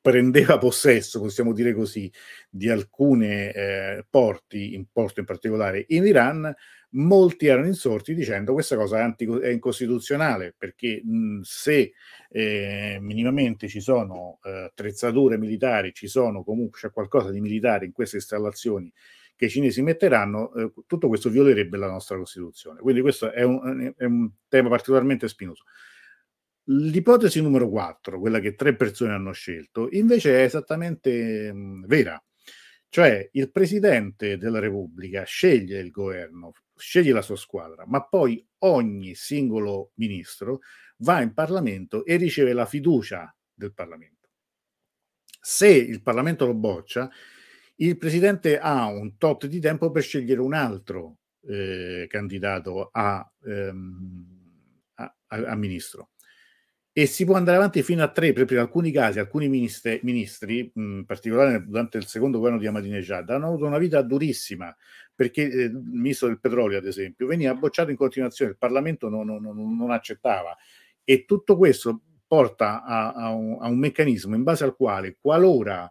prendeva possesso, possiamo dire così, di alcune eh, porti, in porto in particolare in Iran, molti erano insorti dicendo questa cosa è, anti, è incostituzionale perché mh, se eh, minimamente ci sono eh, attrezzature militari, ci sono comunque c'è qualcosa di militare in queste installazioni che i cinesi metteranno, eh, tutto questo violerebbe la nostra Costituzione. Quindi questo è un, è un tema particolarmente spinoso. L'ipotesi numero 4, quella che tre persone hanno scelto, invece è esattamente mh, vera. Cioè il Presidente della Repubblica sceglie il governo, sceglie la sua squadra, ma poi ogni singolo ministro va in Parlamento e riceve la fiducia del Parlamento. Se il Parlamento lo boccia, il Presidente ha un tot di tempo per scegliere un altro eh, candidato a, ehm, a, a ministro e si può andare avanti fino a tre, proprio in alcuni casi alcuni ministri, ministri in particolare durante il secondo governo di Ahmadinejad, hanno avuto una vita durissima, perché eh, il ministro del petrolio, ad esempio, veniva bocciato in continuazione, il Parlamento non, non, non accettava. E tutto questo porta a, a, un, a un meccanismo in base al quale, qualora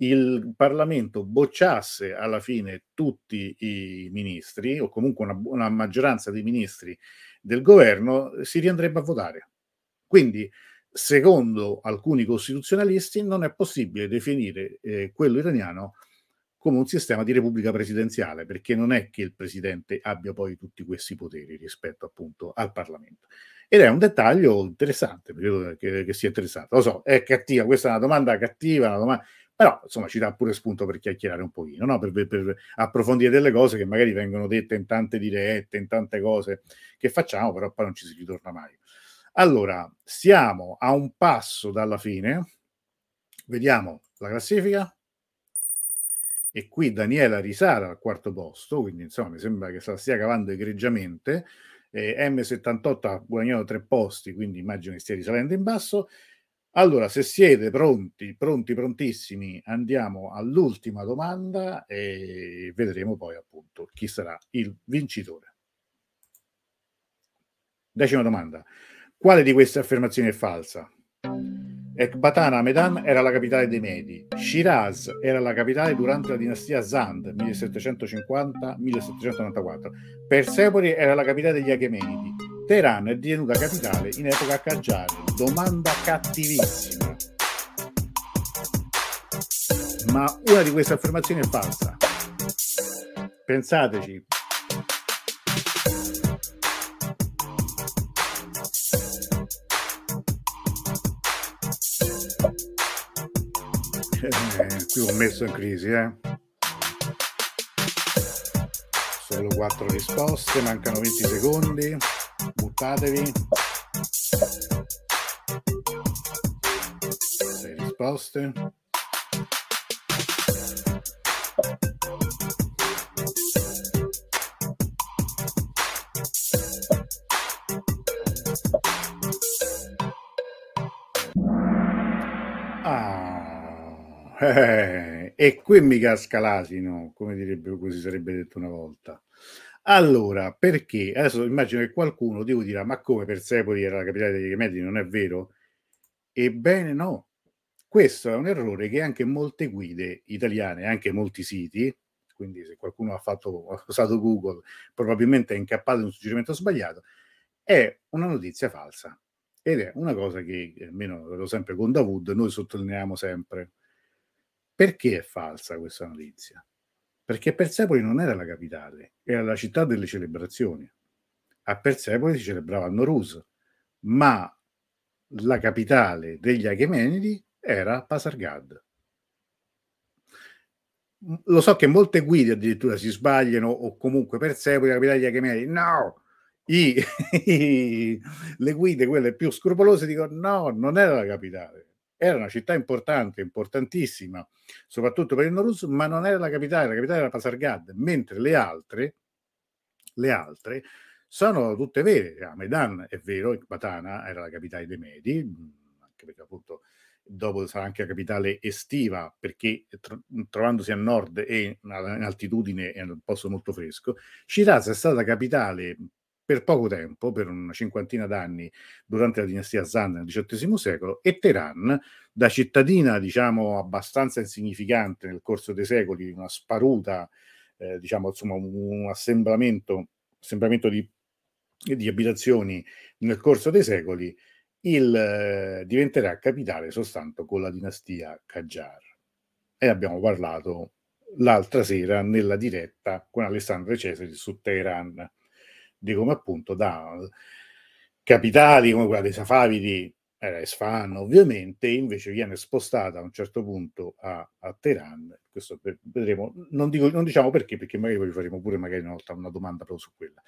il Parlamento bocciasse alla fine tutti i ministri, o comunque una, una maggioranza dei ministri del governo, si riandrebbe a votare quindi, secondo alcuni costituzionalisti, non è possibile definire eh, quello iraniano come un sistema di repubblica presidenziale, perché non è che il presidente abbia poi tutti questi poteri rispetto appunto al Parlamento. Ed è un dettaglio interessante, credo che, che sia interessante. Lo so, è cattiva, questa è una domanda cattiva, una domanda, però insomma ci dà pure spunto per chiacchierare un pochino, no? per, per, per, approfondire delle cose che magari vengono dette in tante dirette, in tante cose che facciamo, però poi non ci si ritorna mai. Allora, siamo a un passo dalla fine. Vediamo la classifica. E qui Daniela risale al quarto posto, quindi insomma mi sembra che se la stia cavando egregiamente. Eh, M78 ha guadagnato tre posti, quindi immagino che stia risalendo in basso. Allora, se siete pronti, pronti, prontissimi, andiamo all'ultima domanda e vedremo poi appunto chi sarà il vincitore. Decima domanda. Quale di queste affermazioni è falsa? Ecbatana Medan era la capitale dei Medi, Shiraz era la capitale durante la dinastia Zand 1750-1794, Persepoli era la capitale degli Achemenidi, Teheran è divenuta capitale in epoca Qajar. Domanda cattivissima. Ma una di queste affermazioni è falsa. Pensateci, eh, qui ho messo in crisi, eh. Solo quattro risposte, mancano 20 secondi. Buttatevi. Sei risposte. Eh, e qui mi casca l'asino, come direbbe, così sarebbe detto una volta. Allora, perché? Adesso immagino che qualcuno Dio dirà, ma come Persepoli era la capitale degli Emeti, non è vero? Ebbene no, questo è un errore che anche molte guide italiane, anche molti siti, quindi se qualcuno ha, fatto, ha usato Google, probabilmente è incappato in un suggerimento sbagliato, è una notizia falsa. Ed è una cosa che, almeno vedo sempre con Davud, noi sottolineiamo sempre perché è falsa questa notizia? Perché Persepoli non era la capitale, era la città delle celebrazioni. A Persepoli si celebrava Norus, ma la capitale degli Achemenidi era Pasargad. Lo so che molte guide addirittura si sbagliano o comunque Persepoli, la capitale degli Achemenidi. No! I, i, le guide, quelle più scrupolose, dicono no, non era la capitale era una città importante, importantissima, soprattutto per il Norus, ma non era la capitale, la capitale era Pasargad, mentre le altre, le altre sono tutte vere. Medan è vero, Batana era la capitale dei Medi, anche perché appunto dopo sarà anche la capitale estiva, perché tro- trovandosi a nord e in altitudine è un posto molto fresco, Shiraz è stata capitale per poco tempo, per una cinquantina d'anni, durante la dinastia Zan nel XVIII secolo, e Teheran, da cittadina, diciamo, abbastanza insignificante nel corso dei secoli, una sparuta, eh, diciamo, insomma, un, assemblamento, assemblamento di, di abitazioni nel corso dei secoli, il, eh, diventerà capitale soltanto con la dinastia Qajar. E abbiamo parlato l'altra sera nella diretta con Alessandro Cesari su Teheran, di come appunto da capitali come quella dei Safavidi era Esfahan ovviamente, invece viene spostata a un certo punto a, a Teheran, questo vedremo, non, dico, non diciamo perché, perché magari poi faremo pure magari una volta una domanda proprio su quella.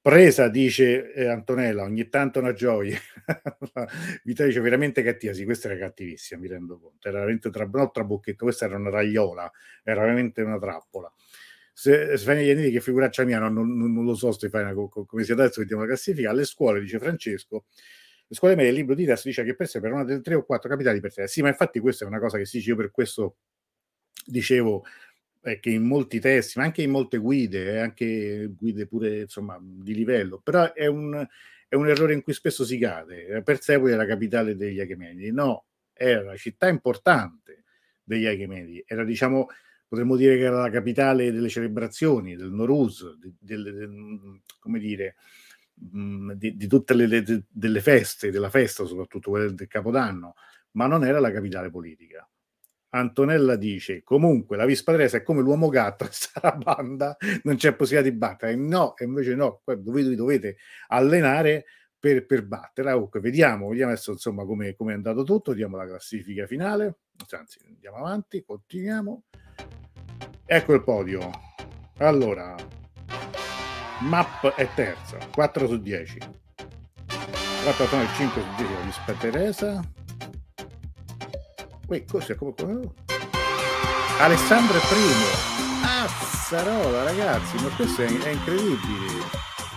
Presa, dice eh, Antonella, ogni tanto una gioia. Vita dice veramente cattiva, sì, questa era cattivissima, mi rendo conto. Era veramente tra, non trabocchetto, questa era una ragliola, era veramente una trappola. Se, Iannini, che figuraccia mia, non, non, non lo so Stefania come sia adesso, vediamo la classifica, alle scuole, dice Francesco, le scuole medie, il libro di test dice che per sé per una delle tre o quattro capitali per sé. Sì, ma infatti questa è una cosa che si dice, io per questo dicevo è che in molti testi, ma anche in molte guide, eh, anche guide pure insomma di livello, però è un, è un errore in cui spesso si cade. Eh, Persepoli è la capitale degli Achemeni, no, era la città importante degli Achemeni, era diciamo, potremmo dire che era la capitale delle celebrazioni, del Noruz, di, del, del, come dire, mm, di, di tutte le, le, delle feste, della festa soprattutto quella del Capodanno, ma non era la capitale politica. Antonella dice comunque la Vispa Teresa è come l'uomo gatto a banda non c'è possibilità di battere. No e invece no dovete, dovete allenare per, per batterla comunque vediamo vediamo adesso insomma come è andato tutto vediamo la classifica finale. Anzi andiamo avanti continuiamo ecco il podio allora map è terza 4 su 10 4 5 su 10 la Vispa Teresa Uè, cos'è? Come, come... Alessandro è primo. Azzarola, ragazzi, ma questo è, è incredibile.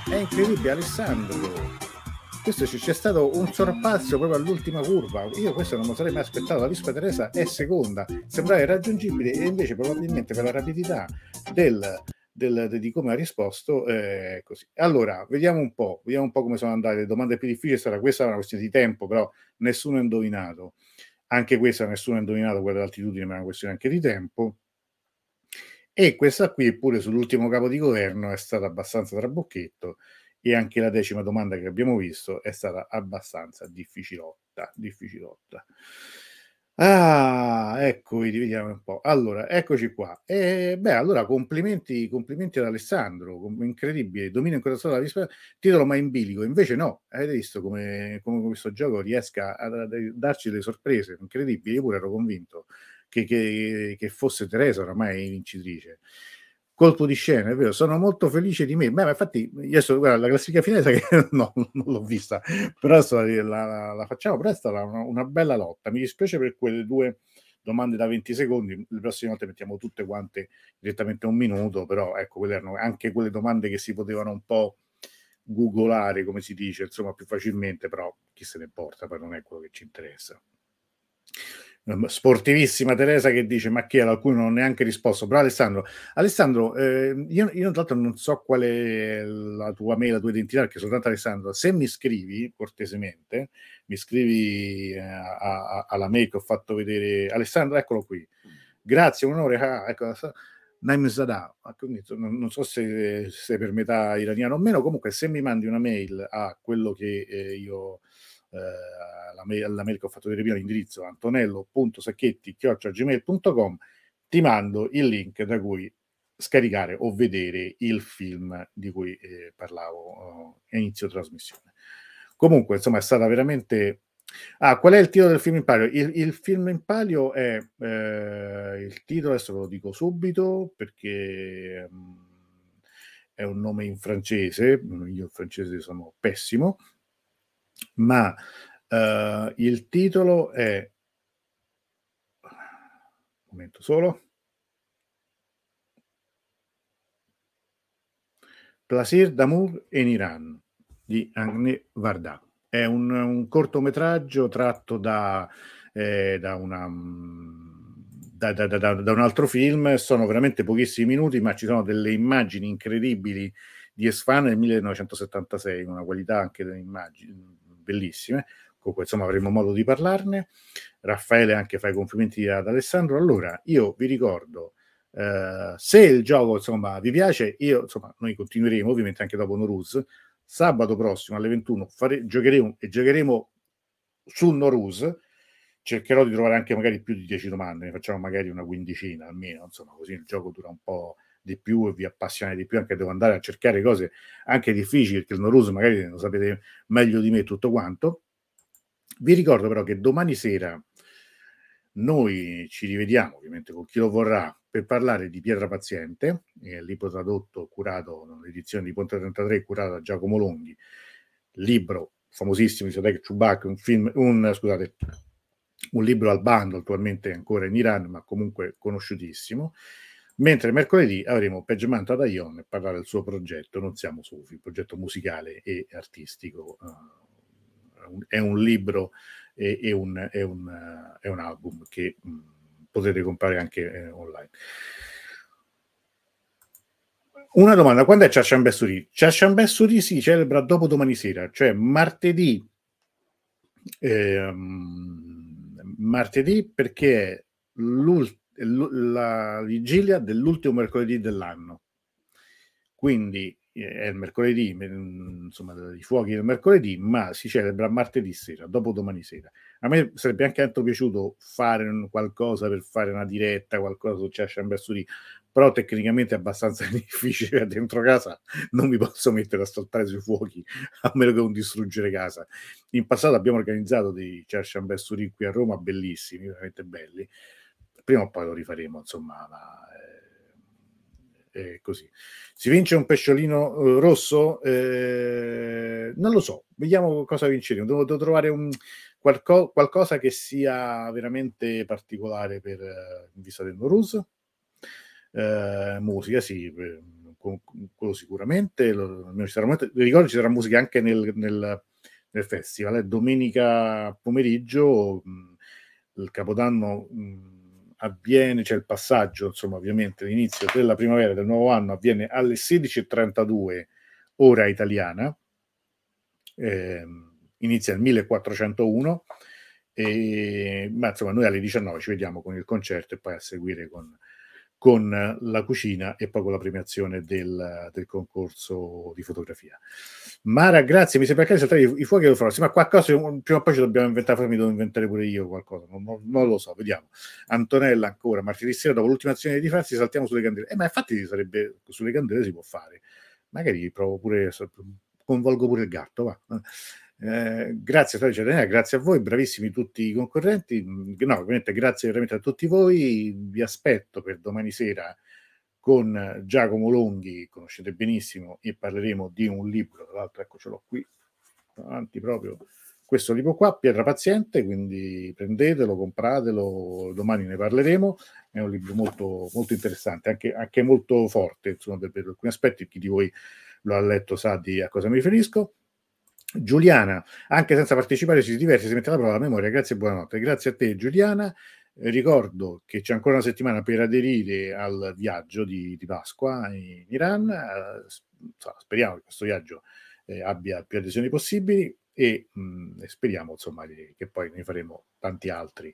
È incredibile, Alessandro. Questo c'è, c'è stato un sorpasso proprio all'ultima curva. Io questo non lo sarei mai aspettato. La Vispa Teresa è seconda, sembrava irraggiungibile e invece probabilmente per la rapidità del, del, di come ha risposto eh, così. Allora, vediamo un po', vediamo un po' come sono andate le domande più difficili. Sarà questa è una questione di tempo, però nessuno ha indovinato. Anche questa nessuno ha indovinato quella dell'altitudine, ma è una questione anche di tempo. E questa qui, pure sull'ultimo capo di governo, è stata abbastanza trabocchetto e anche la decima domanda che abbiamo visto è stata abbastanza difficilotta. difficilotta. Ah, ecco, vediamo un po'. Allora, eccoci qua. E, beh, allora, complimenti, complimenti ad Alessandro, incredibile, domina in corazza la risposta, titolo ma in bilico, invece no, avete visto come, come questo gioco riesca a, a, darci delle sorprese, incredibili, io pure ero convinto che, che, che fosse Teresa oramai vincitrice colpo di scena, è vero, sono molto felice di me. Beh, ma infatti, adesso guarda, la classifica finale che no, non l'ho vista, però la, la, la facciamo presto, una, una, bella lotta. Mi dispiace per quelle due domande da 20 secondi, le prossime volte mettiamo tutte quante direttamente un minuto, però ecco, quelle erano anche quelle domande che si potevano un po' googolare, come si dice, insomma, più facilmente, però chi se ne importa, poi non è quello che ci interessa. Ehm, sportivissima Teresa che dice ma chi era alcuni non ho neanche risposto. Però Alessandro. Alessandro eh, io, io tra l'altro non so qual è la tua mail la tua identità perché soltanto Alessandro. Se mi scrivi cortesemente mi scrivi eh, a, a, alla mail che ho fatto vedere Alessandro eccolo qui. Grazie onore ah, ecco, Naim Zadà non, non so se sei per metà iraniano o meno. Comunque se mi mandi una mail a quello che eh, io eh, la, mail, che ho fatto vedere prima, l'indirizzo antonello.sacchetti.gmail.com ti mando il link da cui scaricare o vedere il film di cui eh, parlavo eh, inizio trasmissione. Comunque, insomma, è stata veramente... Ah, qual è il titolo del film in palio? Il, il film in palio è... Eh, il titolo, adesso ve lo dico subito, perché... Um, è un nome in francese, io in francese sono pessimo, ma uh, il titolo è un momento solo. Plaisir d'amour in Iran di Agne Varda. È un, un cortometraggio tratto da eh, da, una, da, da, da, un altro film, sono veramente pochissimi minuti, ma ci sono delle immagini incredibili di Esfan nel 1976, una qualità anche delle immagini bellissime. Comunque, insomma, avremo modo di parlarne. Raffaele anche fa i complimenti ad Alessandro. Allora, io vi ricordo, eh, se il gioco, insomma, vi piace, io, insomma, noi continueremo ovviamente anche dopo Norus. Sabato prossimo alle 21 fare, giocheremo e giocheremo su Norus. Cercherò di trovare anche magari più di 10 domande, ne facciamo magari una quindicina almeno, insomma, così il gioco dura un po' di più e vi appassiona di più, anche devo andare a cercare cose anche difficili, perché il Norus magari lo sapete meglio di me tutto quanto. Vi ricordo però che domani sera noi ci rivediamo, ovviamente con chi lo vorrà, per parlare di Pietra Paziente, il libro tradotto, curato, l'edizione di Ponte 33, curato da Giacomo Longhi, libro famosissimo di Sadek Chubak, un film, un, scusate, un libro al bando attualmente ancora in Iran, ma comunque conosciutissimo. Mentre mercoledì avremo Peggio ad Aion e parlare del suo progetto Non siamo sufi, progetto musicale e artistico. Uh, è un libro e, e, un, è, un, è un, album che mh, potete comprare anche eh, online. Una domanda, quando è Chashan Bessuri? Chashan Bessuri si celebra dopo domani sera, cioè martedì, ehm, martedì perché l'ultimo la vigilia dell'ultimo mercoledì dell'anno. Quindi eh, è il mercoledì, insomma, i fuochi del mercoledì, ma si celebra martedì sera, dopo domani sera. A me sarebbe anche tanto piaciuto fare qualcosa per fare una diretta, qualcosa su Cheshire Ambassadori, però tecnicamente è abbastanza difficile dentro casa, non mi posso mettere a saltare sui fuochi, a meno che non distruggere casa. In passato abbiamo organizzato dei Cheshire Ambassadori qui a Roma, bellissimi, veramente belli, prima o poi lo rifaremo, insomma, ma, eh, così. Si vince un pesciolino eh, rosso? Eh, non lo so, vediamo cosa vinceremo. Devo, devo trovare un, qualco, qualcosa che sia veramente particolare per eh, in vista del Norus. Eh, musica, sì, con, quello sicuramente. Lo, ricordo ci sarà musica anche nel, nel, nel festival. Domenica pomeriggio, mh, il Capodanno. Mh, avviene, c'è il passaggio, insomma, ovviamente l'inizio della primavera del nuovo anno avviene alle 16.32 ora italiana, eh, inizia il 1401, e, ma insomma noi alle 19 ci vediamo con il concerto e poi a seguire con con la cucina e poi con la premiazione del, del concorso di fotografia. Mara, grazie, mi sembra che saltare i, fuochi lo farò. Sì, ma qualcosa prima o poi ci dobbiamo inventare, mi devo inventare pure io qualcosa, non, non, non, lo so, vediamo. Antonella ancora, martedì sera dopo l'ultima azione di difesa saltiamo sulle candele. Eh, ma infatti sarebbe, sulle candele si può fare. Magari provo pure, coinvolgo pure il gatto, va. Eh, grazie a Cittadina, grazie a voi, bravissimi tutti i concorrenti. Mm, no, ovviamente grazie veramente a tutti voi. Vi aspetto per domani sera con Giacomo Longhi, conoscete benissimo, e parleremo di un libro, tra l'altro ecco ce l'ho qui davanti proprio questo libro qua, Pietra Paziente, quindi prendetelo, compratelo, domani ne parleremo, è un libro molto, molto interessante, anche, anche molto forte, insomma, per, per alcuni aspetti, chi di voi lo ha letto sa di a cosa mi riferisco. Giuliana, anche senza partecipare ci si diverte, si mette alla prova la memoria. Grazie e buonanotte. Grazie a te Giuliana. Ricordo che c'è ancora una settimana per aderire al viaggio di, di Pasqua in Iran. Eh, speriamo che questo viaggio eh, abbia più adesioni possibili e, mh, mm, speriamo insomma che poi ne faremo tanti altri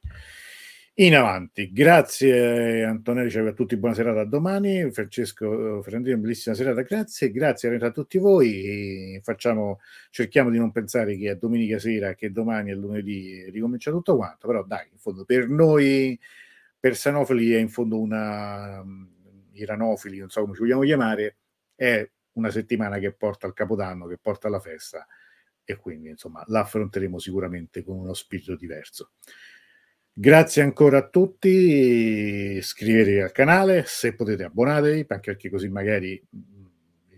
in avanti. Grazie Antonelli, a tutti, buona serata a domani. Francesco Ferrandino, bellissima serata, grazie. Grazie a tutti voi. Facciamo, cerchiamo di non pensare che è domenica sera, che domani è lunedì ricomincia tutto quanto, però dai, in fondo per noi, per Sanofili è in fondo una, iranofili, non so come ci vogliamo chiamare, è una settimana che porta al Capodanno, che porta alla festa e quindi insomma la affronteremo sicuramente con uno spirito diverso. Grazie ancora a tutti, iscrivetevi al canale, se potete abbonatevi, anche perché così magari mm,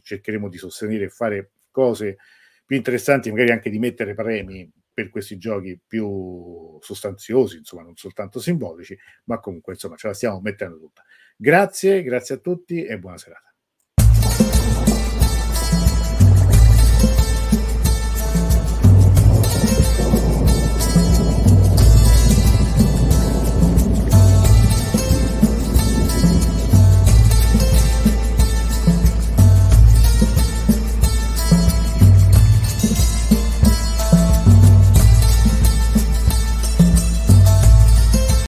cercheremo di sostenere e fare cose più interessanti, magari anche di mettere premi per questi giochi più sostanziosi, insomma non soltanto simbolici, ma comunque insomma ce la stiamo mettendo tutta. Grazie, grazie a tutti e buona serata.